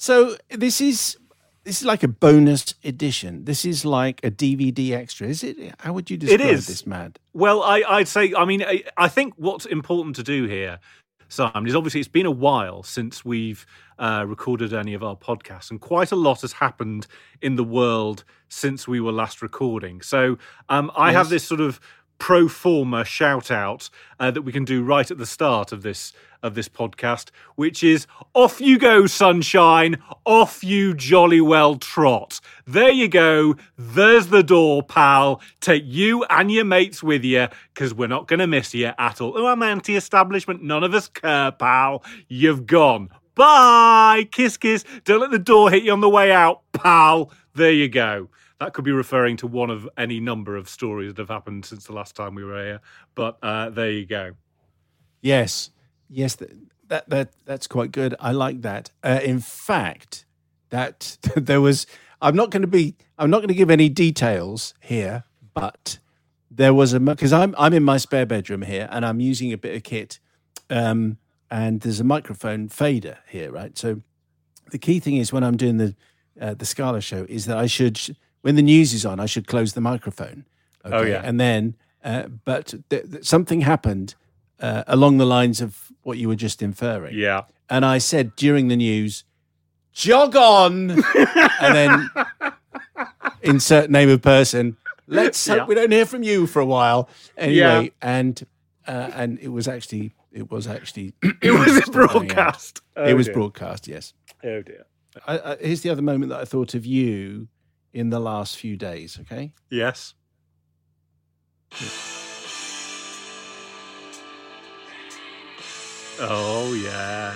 So this is this is like a bonus edition. This is like a DVD extra. Is it? How would you describe is. this, Mad? Well, I, I'd say, I mean, I, I think what's important to do here, Simon, is obviously it's been a while since we've uh, recorded any of our podcasts, and quite a lot has happened in the world since we were last recording. So um, I have this sort of pro forma shout out uh, that we can do right at the start of this of this podcast, which is off you go, sunshine, off you jolly well trot. There you go. There's the door, pal. Take you and your mates with you, because we're not going to miss you at all. Oh, I'm anti establishment. None of us care, pal. You've gone. Bye. Kiss, kiss. Don't let the door hit you on the way out, pal. There you go. That could be referring to one of any number of stories that have happened since the last time we were here. But uh, there you go. Yes, yes, that that, that that's quite good. I like that. Uh, in fact, that there was. I'm not going to be. I'm not going to give any details here, but there was a because I'm I'm in my spare bedroom here and I'm using a bit of kit, um, and there's a microphone fader here, right? So the key thing is when I'm doing the uh, the Scala show is that I should when the news is on I should close the microphone. Okay? Oh, yeah. and then uh, but th- th- something happened uh, along the lines of what you were just inferring. Yeah. And I said during the news, jog on. and then insert name of person. Let's hope Yeah. we don't hear from you for a while. Anyway, Yeah. and uh, and it was actually it was actually It was still going out. broadcast. it Oh, was dear. broadcast. Yes. Oh dear. I, I, here's the other moment that I thought of you in the last few days. Okay. Yes. Oh yeah.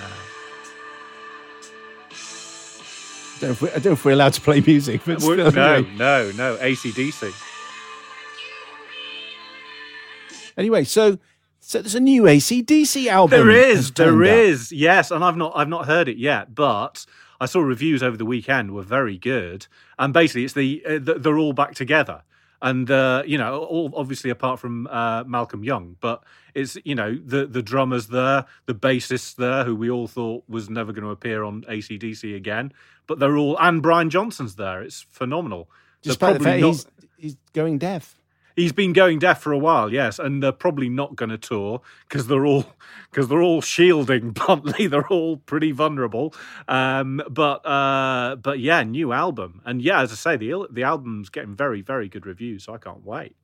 I don't know if we're, I don't know if we're allowed to play music, but no, anyway. no, no. ACDC. Anyway, so so there's a new ACDC album. There is, there is. Yes, and I've not, I've not heard it yet, but I saw reviews over the weekend were very good. And basically, it's the uh, they're all back together, and uh, you know, all obviously apart from uh, Malcolm Young, but it's you know the the drummers there, the bassist there, who we all thought was never going to appear on ACDC again, but they're all and Brian Johnson's there. It's phenomenal. Despite the fact not- he's he's going deaf. He's been going deaf for a while, yes, and they're probably not going to tour because they're all because they're all shielding bluntly. They're all pretty vulnerable. Um, but uh, but yeah, new album, and yeah, as I say, the the album's getting very very good reviews, so I can't wait.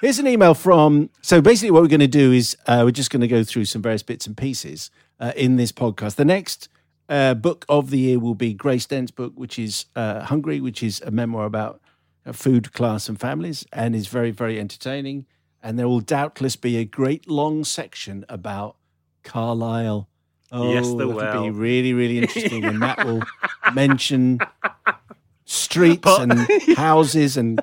Here's an email from. So basically, what we're going to do is uh, we're just going to go through some various bits and pieces uh, in this podcast. The next uh, book of the year will be Grace Dent's book, which is uh, Hungry, which is a memoir about food, class, and families, and is very, very entertaining. And there will doubtless be a great long section about Carlisle. Oh, Yes, there that'll be really, really interesting, and that will mention streets But- and houses and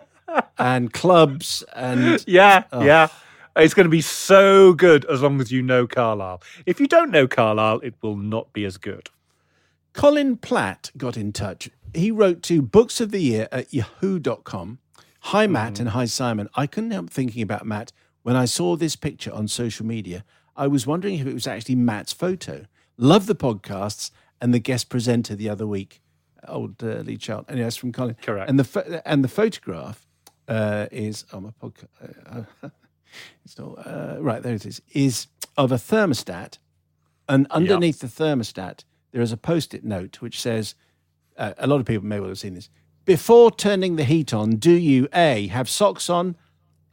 and clubs and Yeah, Oh. yeah. It's going to be so good as long as you know Carlisle. If you don't know Carlisle, it will not be as good. Colin Platt got in touch. He wrote to books of the year at yahoo.com. Hi, Matt, and hi, Simon. I couldn't help thinking about Matt when I saw this picture on social media. I was wondering if it was actually Matt's photo. Love the podcasts and the guest presenter the other week, old uh, Lee Child. Anyway, that's from Colin. Correct. And the pho- and the photograph uh, is on my podcast. Uh, it's not uh, right there. It is is of a thermostat, and underneath the thermostat there is a post-it note which says, uh, a lot of people may well have seen this. Before turning the heat on, do you a have socks on,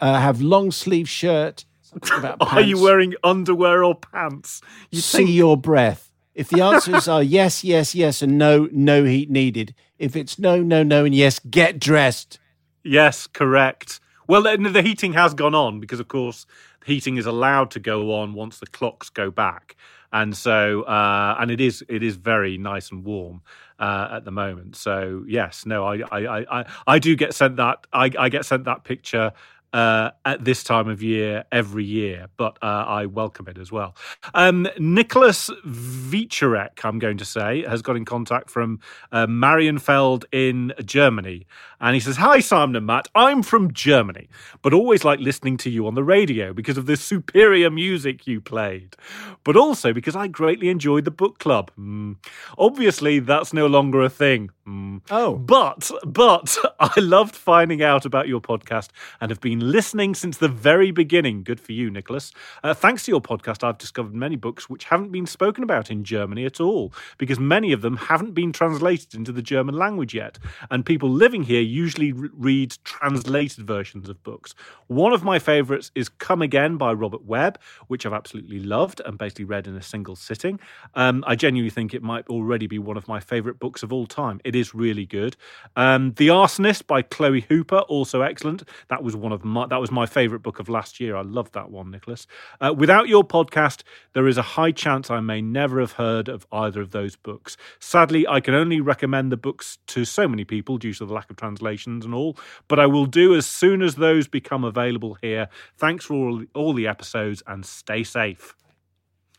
uh, have long sleeve shirt? Are you wearing underwear or pants? You see your breath? If the answers are yes, yes, yes, and no, no heat needed. If it's no, no, no, and yes, get dressed. Yes, correct. Well, the heating has gone on because, of course, heating is allowed to go on once the clocks go back, and so uh, and it is it is very nice and warm uh, at the moment. So yes, no, I I, I, I do get sent that I, I get sent that picture uh, at this time of year every year, but uh, I welcome it as well. Um, Nicholas Vicherek, I'm going to say, has got in contact from uh, Marienfeld in Germany. And he says, Hi, Simon and Matt. I'm from Germany, but always like listening to you on the radio because of the superior music you played, but also because I greatly enjoyed the book club. Mm. Obviously, that's no longer a thing. Mm. Oh. But, but I loved finding out about your podcast and have been listening since the very beginning. Good for you, Nicholas. Uh, thanks to your podcast, I've discovered many books which haven't been spoken about in Germany at all because many of them haven't been translated into the German language yet. And people living here usually re- read translated versions of books. One of my favourites is Come Again by Robert Webb, which I've absolutely loved and basically read in a single sitting. Um, I genuinely think it might already be one of my favourite books of all time. It is really good. Um, the Arsonist by Chloe Hooper, also excellent. That was one of my that was my favourite book of last year. I love that one, Nicholas. Uh, without your podcast, there is a high chance I may never have heard of either of those books. Sadly, I can only recommend the books to so many people due to the lack of translations and all, but I will do as soon as those become available here. Thanks for all, all the episodes and stay safe.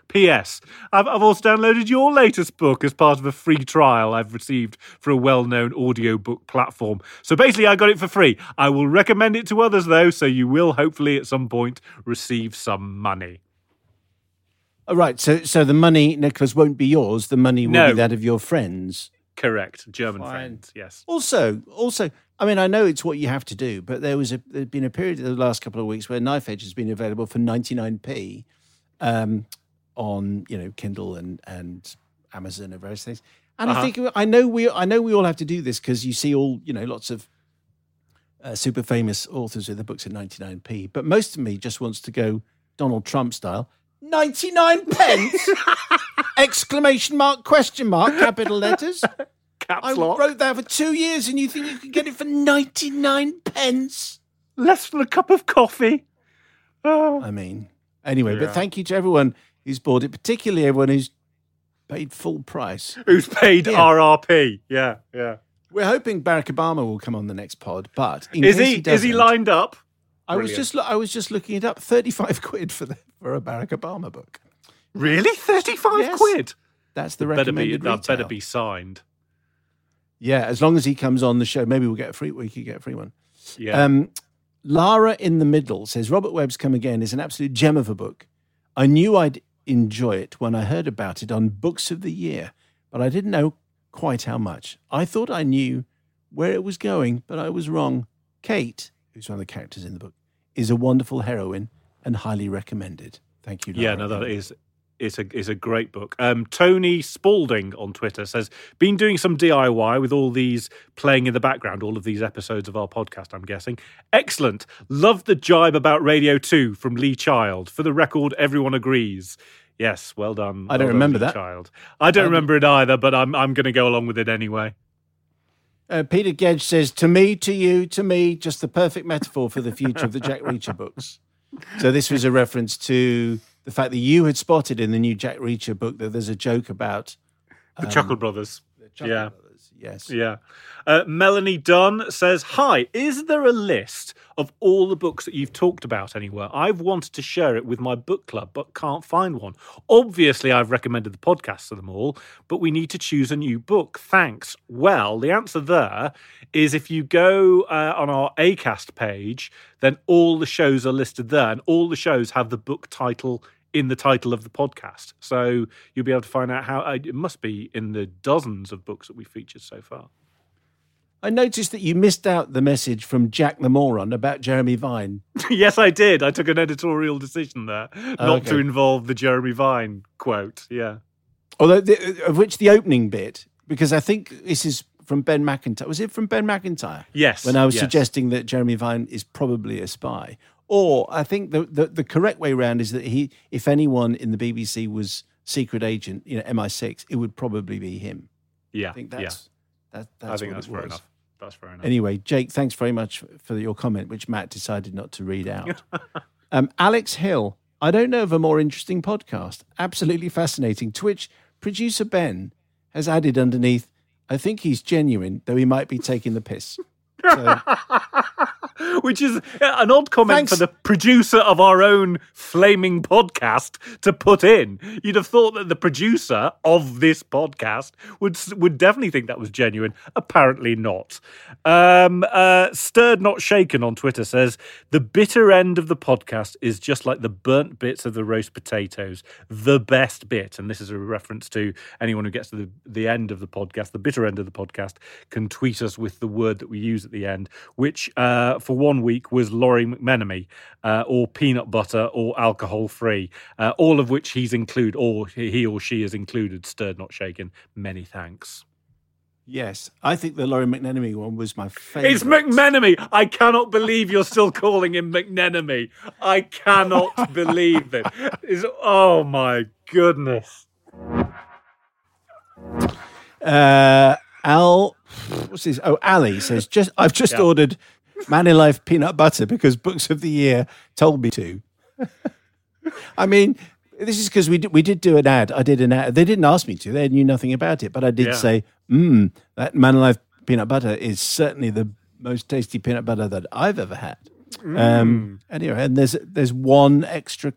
P.S. I've, I've also downloaded your latest book as part of a free trial I've received for a well known audiobook platform. So basically, I got it for free. I will recommend it to others, though, so you will hopefully at some point receive some money. All right. So, so the money, Nicholas, won't be yours. The money will No. be that of your friends. Correct. German Fine. friends, yes. Also, also, I mean, I know it's what you have to do, but there was a there's been a period in the last couple of weeks where Knife Edge has been available for 99p um, on you know Kindle and and Amazon and various things. And Uh-huh. I think I know we I know we all have to do this because you see all you know lots of uh, super famous authors with their books at 99p, but most of me just wants to go Donald Trump style. 99 pence! Exclamation mark, question mark, capital letters. Caps I lock. wrote that for two years, and you think you could get it for 99 pence? Less than a cup of coffee. Oh. I mean, anyway, Yeah. but thank you to everyone who's bought it, particularly everyone who's paid full price. Who's paid Yeah. RRP? Yeah, yeah. We're hoping Barack Obama will come on the next pod, but Is case he? is he lined up? I was just I was just looking it up. Thirty-five quid for the for a Barack Obama book. Really? Thirty-five Yes. quid. That's the Better be. recommended That better be signed. Yeah, as long as he comes on the show, maybe we'll get a free. We could get a free one. Yeah. Um, Lara in the Middle says Robert Webb's Come Again is an absolute gem of a book. I knew I'd enjoy it when I heard about it on Books of the Year, but I didn't know quite how much. I thought I knew where it was going, but I was wrong. Kate, who's one of the characters in the book, is a wonderful heroine and highly recommended. Thank you. Yeah, Lara. no, that is it's a it's a great book. Um, Tony Spalding on Twitter says, "Been doing some DIY with all these playing in the background, all of these episodes of our podcast. I'm guessing. Excellent. Love the jibe about Radio Two from Lee Child. For the record, everyone agrees." Yes, well done. I don't well remember that. Child. I don't I remember it either, but I'm I'm going to go along with it anyway. Uh, Peter Gedge says, "To me, to you, to me, just the perfect metaphor for the future of the Jack Reacher books." So this was a reference to the fact that you had spotted in the new Jack Reacher book that there's a joke about The Chuckle um, Brothers. the Chuckle Yeah. Brothers. Yes. Yeah. Uh, Melanie Dunn says, Hi, is there a list of all the books that you've talked about anywhere? I've wanted to share it with my book club, but can't find one. Obviously, I've recommended the podcast to them all, but we need to choose a new book. Thanks. Well, the answer there is if you go uh, on our ACAST page, then all the shows are listed there, and all the shows have the book title in the title of the podcast. So you'll be able to find out how uh, it must be in the dozens of books that we've featured so far. I noticed that you missed out the message from Jack the Moron about Jeremy Vine. yes, I did. I took an editorial decision there not to Okay. involve the Jeremy Vine quote. Yeah. Although, the, of which the opening bit, because I think this is from Ben Macintyre. Was it from Ben Macintyre? Yes. when I was yes. suggesting that Jeremy Vine is probably a spy. Or I think the, the, the correct way round is that he, if anyone in the BBC was secret agent, you know, MI6, it would probably be him. Yeah. I think yeah. that's that, that's I think that's fair was. enough. That's fair enough. Anyway, Jake, thanks very much for your comment, which Matt decided not to read out. um, Alex Hill, I don't know of a more interesting podcast. Absolutely fascinating. Twitch producer Ben has added underneath, I think he's genuine, though he might be taking the piss. So, which is an odd comment Thanks. for the producer of our own flaming podcast to put in. You'd have thought that the producer of this podcast would would definitely think that was genuine. Apparently not. Um, uh, Stirred not shaken on Twitter says the bitter end of the podcast is just like the burnt bits of the roast potatoes, the best bit. And this is a reference to anyone who gets to the, the end of the podcast, the bitter end of the podcast, can tweet us with the word that we use at the end, which uh, for one week was Lawrie McMenemy, uh, or peanut butter, or alcohol free, uh, all of which he's included, or he or she has included, stirred not shaken. Many thanks. Yes, I think the Laurie McNenemy one was my favorite. It's McMenemy. I cannot believe you're still calling him McNenemy. I cannot believe it. It's, oh my goodness. Uh, Al, what's this? Oh, Ali says just I've just Yeah. ordered Manilife peanut butter because Books of the Year told me to. I mean, this is because we did, we did do an ad. I did an ad. They didn't ask me to. They knew nothing about it, but I did Yeah. say, "Mmm, that Manilife peanut butter is certainly the most tasty peanut butter that I've ever had." Mm. Um, anyway, and there's there's one extra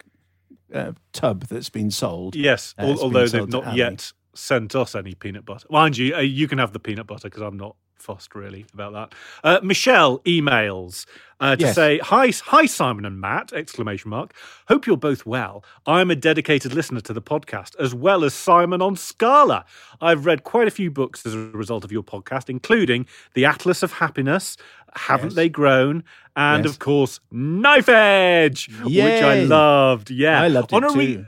uh, tub that's been sold. Yes, Uh, al- it's been although they've not yet sent us any peanut butter. Mind you, uh, you can have the peanut butter because I'm not fussed really about that. Uh, Michelle emails uh, to Yes. say hi, hi Simon and Matt! Exclamation mark. Hope you're both well. I am a dedicated listener to the podcast as well as Simon on Scala. I've read quite a few books as a result of your podcast, including The Atlas of Happiness. Haven't Yes. they grown? And Yes. of course, Knife Edge, which I loved. Yeah, I loved it on a too.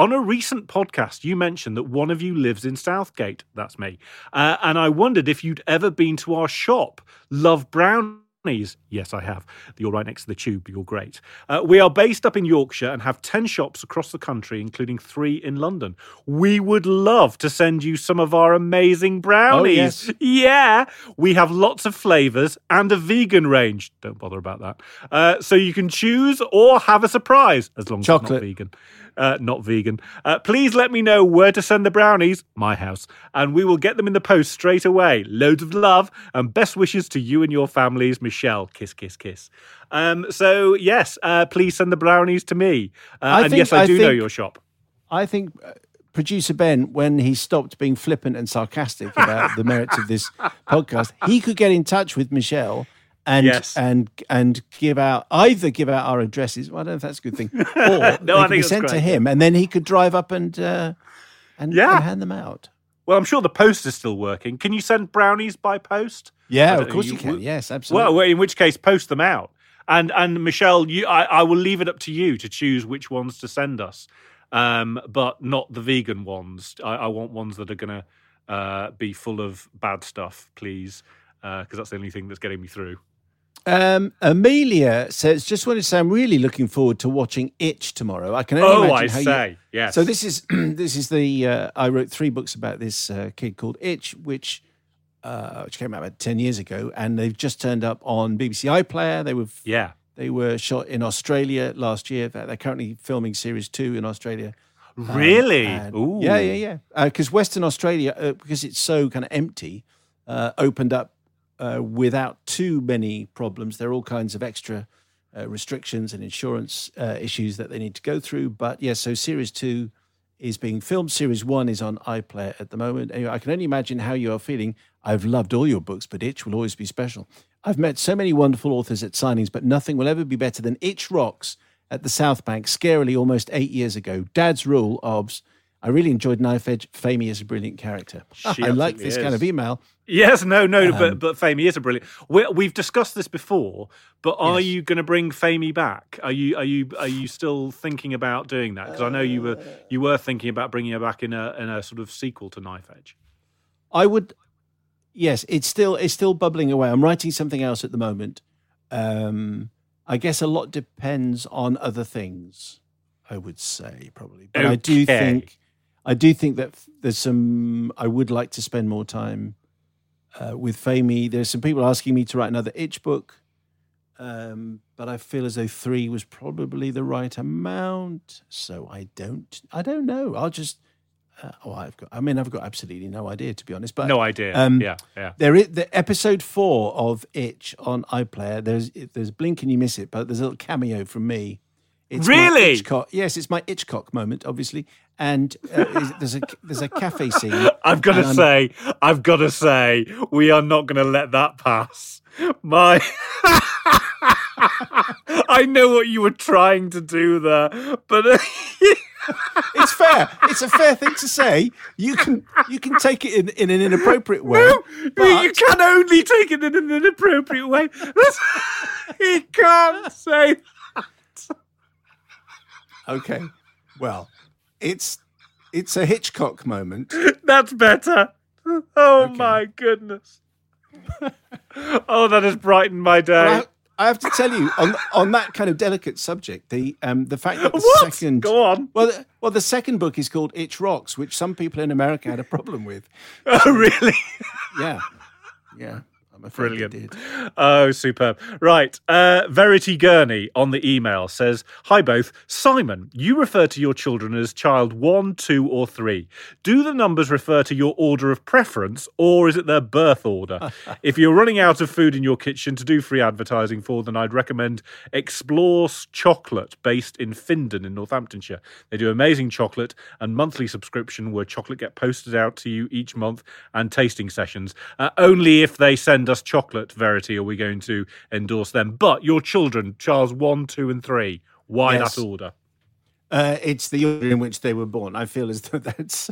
On a recent podcast, you mentioned that one of you lives in Southgate. That's me. Uh, and I wondered if you'd ever been to our shop, Love Brownies. Yes, I have. You're right next to the tube. You're great. Uh, we are based up in Yorkshire and have 10 shops across the country, including three in London. We would love to send you some of our amazing brownies. yes. Yeah, we have lots of flavors and a vegan range. Don't bother about that. Uh, so you can choose or have a surprise as long as Chocolate. it's not vegan. Uh, not vegan. Uh, please let me know where to send the brownies, my house, and we will get them in the post straight away. Loads of love and best wishes to you and your families, Michelle. Kiss, kiss, kiss. Um, so yes, uh, please send the brownies to me. Uh, and think- yes, I I do know your shop. I think uh, producer Ben, when he stopped being flippant and sarcastic about the merits of this podcast, he could get in touch with Michelle and Yes. and and give out either give out our addresses. Well, I don't know if that's a good thing, or No, they I be sent to great. him, and then he could drive up and uh, and, Yeah. and hand them out. Well, I'm sure the post is still working. Can you send brownies by post? Yeah, of know, course you you can. Yes, absolutely. Well, in which case, post them out. And and Michelle, you, I, I will leave it up to you to choose which ones to send us, um, but not the vegan ones. I, I want ones that are going to uh, be full of bad stuff, please, because that's the only thing that's getting me through. Um, Amelia says, just wanted to say, I'm really looking forward to watching Itch tomorrow. I can only Oh, imagine I how you- say, yes. So this is this is the uh, I wrote three books about this uh, kid called Itch, which uh, which came out about ten years ago, and they've just turned up on BBC iPlayer. They were yeah, they were shot in Australia last year. They're currently filming series two in Australia. Um, really. and- Ooh. Yeah, yeah, yeah. Because Western Australia, uh, because it's so kind of empty, uh, opened up uh, without too many problems. There are all kinds of extra uh, restrictions and insurance uh, issues that they need to go through. But yes, so series two is being filmed. Series one is on iPlayer at the moment. Anyway, I can only imagine how you are feeling. I've loved all your books, but Itch will always be special. I've met so many wonderful authors at signings, but nothing will ever be better than Itch Rocks at the South Bank, scarily almost eight years ago. Dad's Rule, OBS. I really enjoyed Knife Edge. Famie is a brilliant character. She I like this kind of email. Yes, no, no, Um, but but Famie is a brilliant. we we've discussed this before, but are Yes. you going to bring Famie back? Are you are you are you still thinking about doing that? Because I know you were you were thinking about bringing her back in a in a sort of sequel to Knife Edge. I would, yes, it's still it's still bubbling away. I'm writing something else at the moment. Um, I guess a lot depends on other things. I would say probably, but I do think I do think that there's some. I would like to spend more time uh, with Famie. There's some people asking me to write another itch book, um, but I feel as though three was probably the right amount. So I don't. I don't know. I'll just. Uh, oh, I've got. I mean, I've got absolutely no idea to be honest. But No idea. Um, yeah, yeah. There is the episode four of Itch on iPlayer. There's there's blink and you miss it, but there's a little cameo from me. It's Really? Hitchcock- yes, it's my Hitchcock moment, obviously. And uh, there's a there's a cafe scene. I've got to I'm- say, I've got to say, we are not going to let that pass. My, I know what you were trying to do there, but It's fair. It's a fair thing to say. You can you can take it in, in an inappropriate way. you but- can only take it in an inappropriate way. he can't say. Okay. Well, it's it's a Hitchcock moment. That's better. Oh Okay. my goodness. oh, that has brightened my day. I, I have to tell you on on that kind of delicate subject, the um the fact that the what? second Go on. well well the second book is called Itch Rocks, which some people in America had a problem with. Oh, really? Yeah, yeah, I'm afraid Brilliant. did. Oh, superb. Right. Uh, Verity Gurney on the email says Hi, both. Simon, you refer to your children as child one, two, or three. Do the numbers refer to your order of preference or is it their birth order? if you're running out of food in your kitchen to do free advertising for, then I'd recommend Explore's Chocolate based in Finedon in Northamptonshire. They do amazing chocolate and monthly subscription where chocolate get posted out to you each month and tasting sessions. Uh, only if they send us chocolate, Verity, are we going to endorse them. But your children, Charles 1, 2, and 3, why Yes. that order? Uh, it's the order in which they were born. I feel as though that's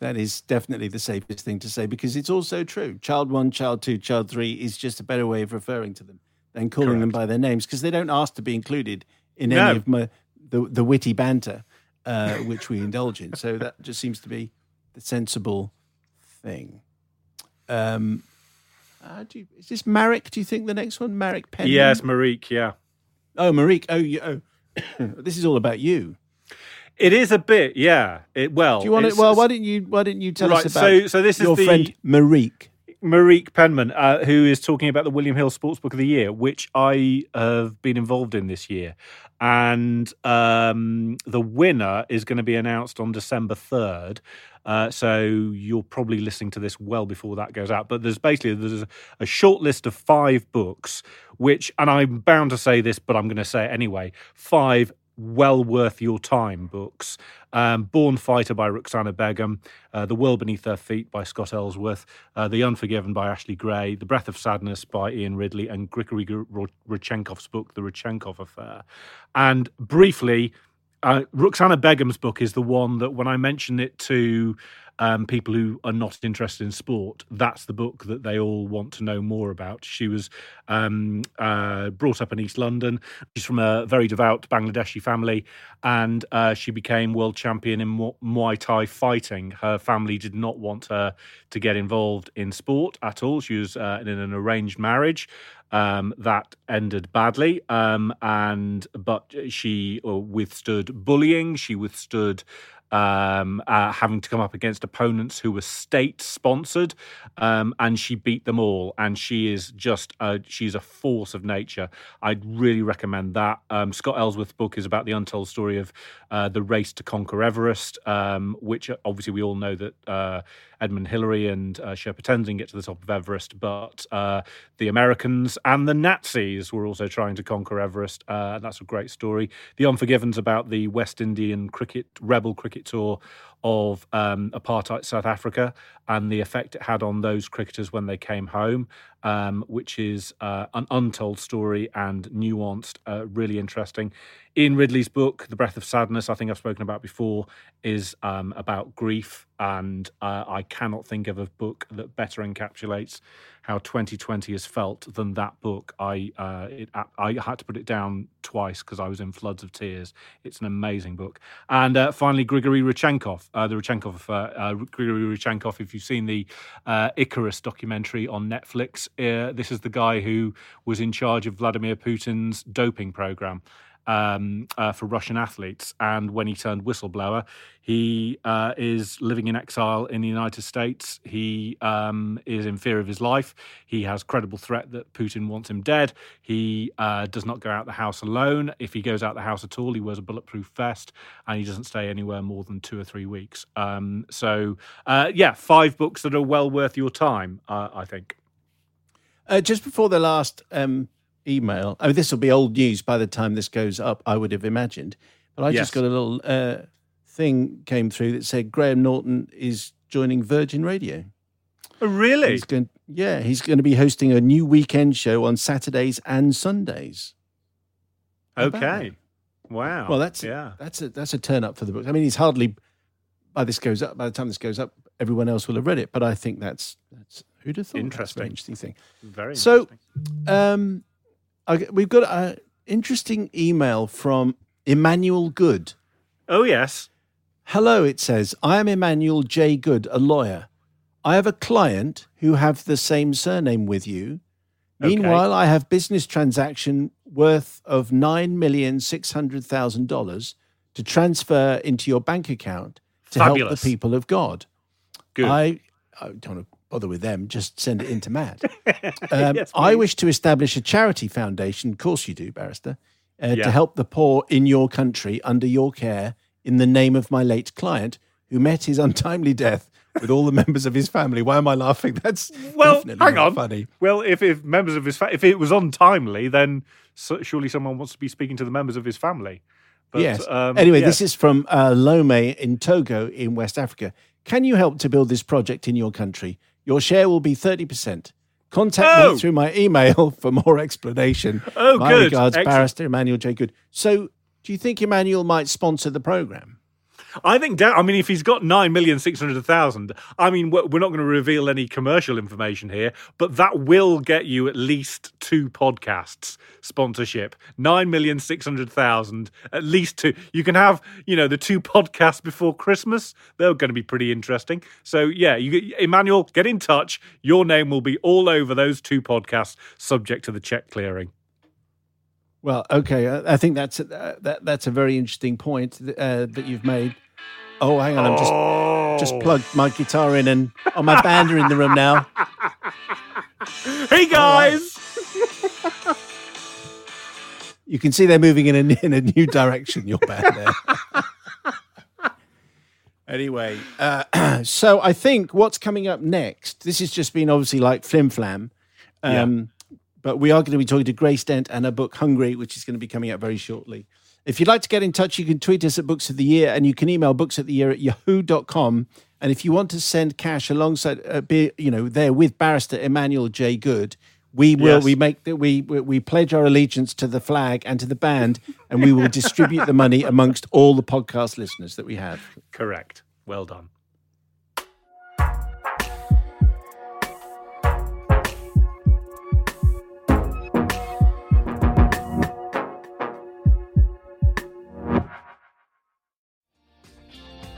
that is definitely the safest thing to say because it's also true. Child one, child two, child three is just a better way of referring to them than calling them by their names because they don't ask to be included in No. any of my the the witty banter uh, which we indulge in. So that just seems to be the sensible thing. Um, uh, do you, is this Marek? Do you think the next one, Marek Penman? Yes, Marique, yeah. Oh, Marique. Oh, you, oh. this is all about you. It is a bit, yeah. It well. Do you want it? Well, why didn't you? Why didn't you tell Right, us about so- so this is your friend Marique? Marique Penman, uh, who is talking about the William Hill Sportsbook of the Year, which I have been involved in this year. And um, the winner is going to be announced on December 3rd. Uh, so you're probably listening to this well before that goes out. But there's basically there's a, short list of five books, which, and I'm bound to say this, but I'm going to say it anyway. Five well worth your time books. Um, Born Fighter by Ruqsana Begum, uh, The World Beneath Their Feet by Scott Ellsworth, uh, The Unforgiven by Ashley Gray, The Breath of Sadness by Ian Ridley, and Grigory Rodchenkov's book, The Rodchenkov Affair. And briefly, uh, Ruqsana Begum's book is the one that when I mention it to um, people who are not interested in sport, that's the book that they all want to know more about. She was um, uh, brought up in East London. She's from a very devout Bangladeshi family, and uh, she became world champion in Mu- Muay Thai fighting. Her family did not want her to get involved in sport at all. She was uh, in an arranged marriage um, that ended badly, um, and but she uh, withstood bullying. She withstood um, uh, having to come up against opponents who were state sponsored, um, and she beat them all. And she is just a, she's a force of nature. I'd really recommend that. Um, Scott Ellsworth's book is about the untold story of uh, the race to conquer Everest, um, which obviously we all know that uh, Edmund Hillary and uh, Sherpa Tenzing get to the top of Everest, but uh, the Americans and the Nazis were also trying to conquer Everest. Uh, and that's a great story. The Unforgiven's about the West Indian cricket rebel cricket tour of um, apartheid South Africa and the effect it had on those cricketers when they came home, um, which is uh, an untold story and nuanced, uh, really interesting. Ian Ridley's book, The Breath of Sadness, I think I've spoken about before, is um, about grief. And uh, I cannot think of a book that better encapsulates how 2020 has felt than that book. I uh, it, I had to put it down twice because I was in floods of tears. It's an amazing book. And uh, finally, Grigory Rodchenkov, uh, the Rodchenkov, uh, uh, Grigory Rodchenkov. If you've seen the uh, Icarus documentary on Netflix, this is the guy who was in charge of Vladimir Putin's doping program. Um, uh, for Russian athletes. And when he turned whistleblower, he uh, is living in exile in the United States. He um, is in fear of his life. He has credible threat that Putin wants him dead. He uh, does not go out the house alone. If he goes out the house at all, he wears a bulletproof vest and he doesn't stay anywhere more than two or three weeks. Um, so, uh, yeah, five books that are well worth your time, uh, I think. Uh, just before the last um, email, I mean, this will be old news by the time this goes up, I would have imagined. But I Yes. just got a little uh, thing came through that said Graham Norton is joining Virgin Radio. Oh, really? He's going, yeah, he's going to be hosting a new weekend show on Saturdays and Sundays. Okay. Wow. Well, that's yeah. that's a that's a turn up for the book. I mean, he's hardly by this goes up. By the time this goes up, everyone else will have read it. But I think that's that's who'd have thought Interesting. interesting thing. Very So- interesting. Um, I, we've got an interesting email from Emmanuel Good. Oh yes. Hello, it says, I am Emmanuel J. Good, a lawyer. I have a client who have the same surname with you. Okay. Meanwhile, I have business transaction worth of nine million six hundred thousand dollars to transfer into your bank account to help the people of God. Good. I, I don't want to bother with them. Just send it in to Matt. Um, Yes, I wish to establish a charity foundation. Of course, you do, barrister, uh, Yeah. to help the poor in your country under your care in the name of my late client who met his untimely death with all the members of his family. Why am I laughing? That's Well, definitely hang on. funny. Well, if, if members of his fa- if it was untimely, then so, surely someone wants to be speaking to the members of his family. But, yes. Um, anyway, yes. this is from uh, Lome in Togo in West Africa. Can you help to build this project in your country? Your share will be 30%. Contact Oh! me through my email for more explanation. Oh, my good. regards, Excellent. Barrister Emmanuel J. Good. So, do you think Emmanuel might sponsor the program? I think. I mean, if he's got nine million six hundred thousand, I mean, we're we're not going to reveal any commercial information here, but that will get you at least two podcasts sponsorship. Nine million six hundred thousand, at least two. You can have, you know, the two podcasts before Christmas. They're going to be pretty interesting. So yeah, you, Emmanuel, get in touch. Your name will be all over those two podcasts, subject to the check clearing. Well, okay. I, I think that's a, uh, that, that's a very interesting point uh, that you've made. Oh, hang on. I'm just Oh. just plugged my guitar in, and oh, my band are in the room now. Hey guys. You can see they're moving in a, in a new direction, your band there. anyway, uh, so I think what's coming up next, this has just been obviously like flim flam. Um, But we are going to be talking to Grace Dent and her book Hungry, which is going to be coming out very shortly. If you'd like to get in touch, you can tweet us at Books of the Year and you can email books at the year at yahoo.com. And if you want to send cash alongside, uh, be, you know, there with Barrister Emmanuel J. Good, we will, Yes. we make the, we, we, we pledge our allegiance to the flag and to the band, and we will distribute the money amongst all the podcast listeners that we have. Correct. Well done.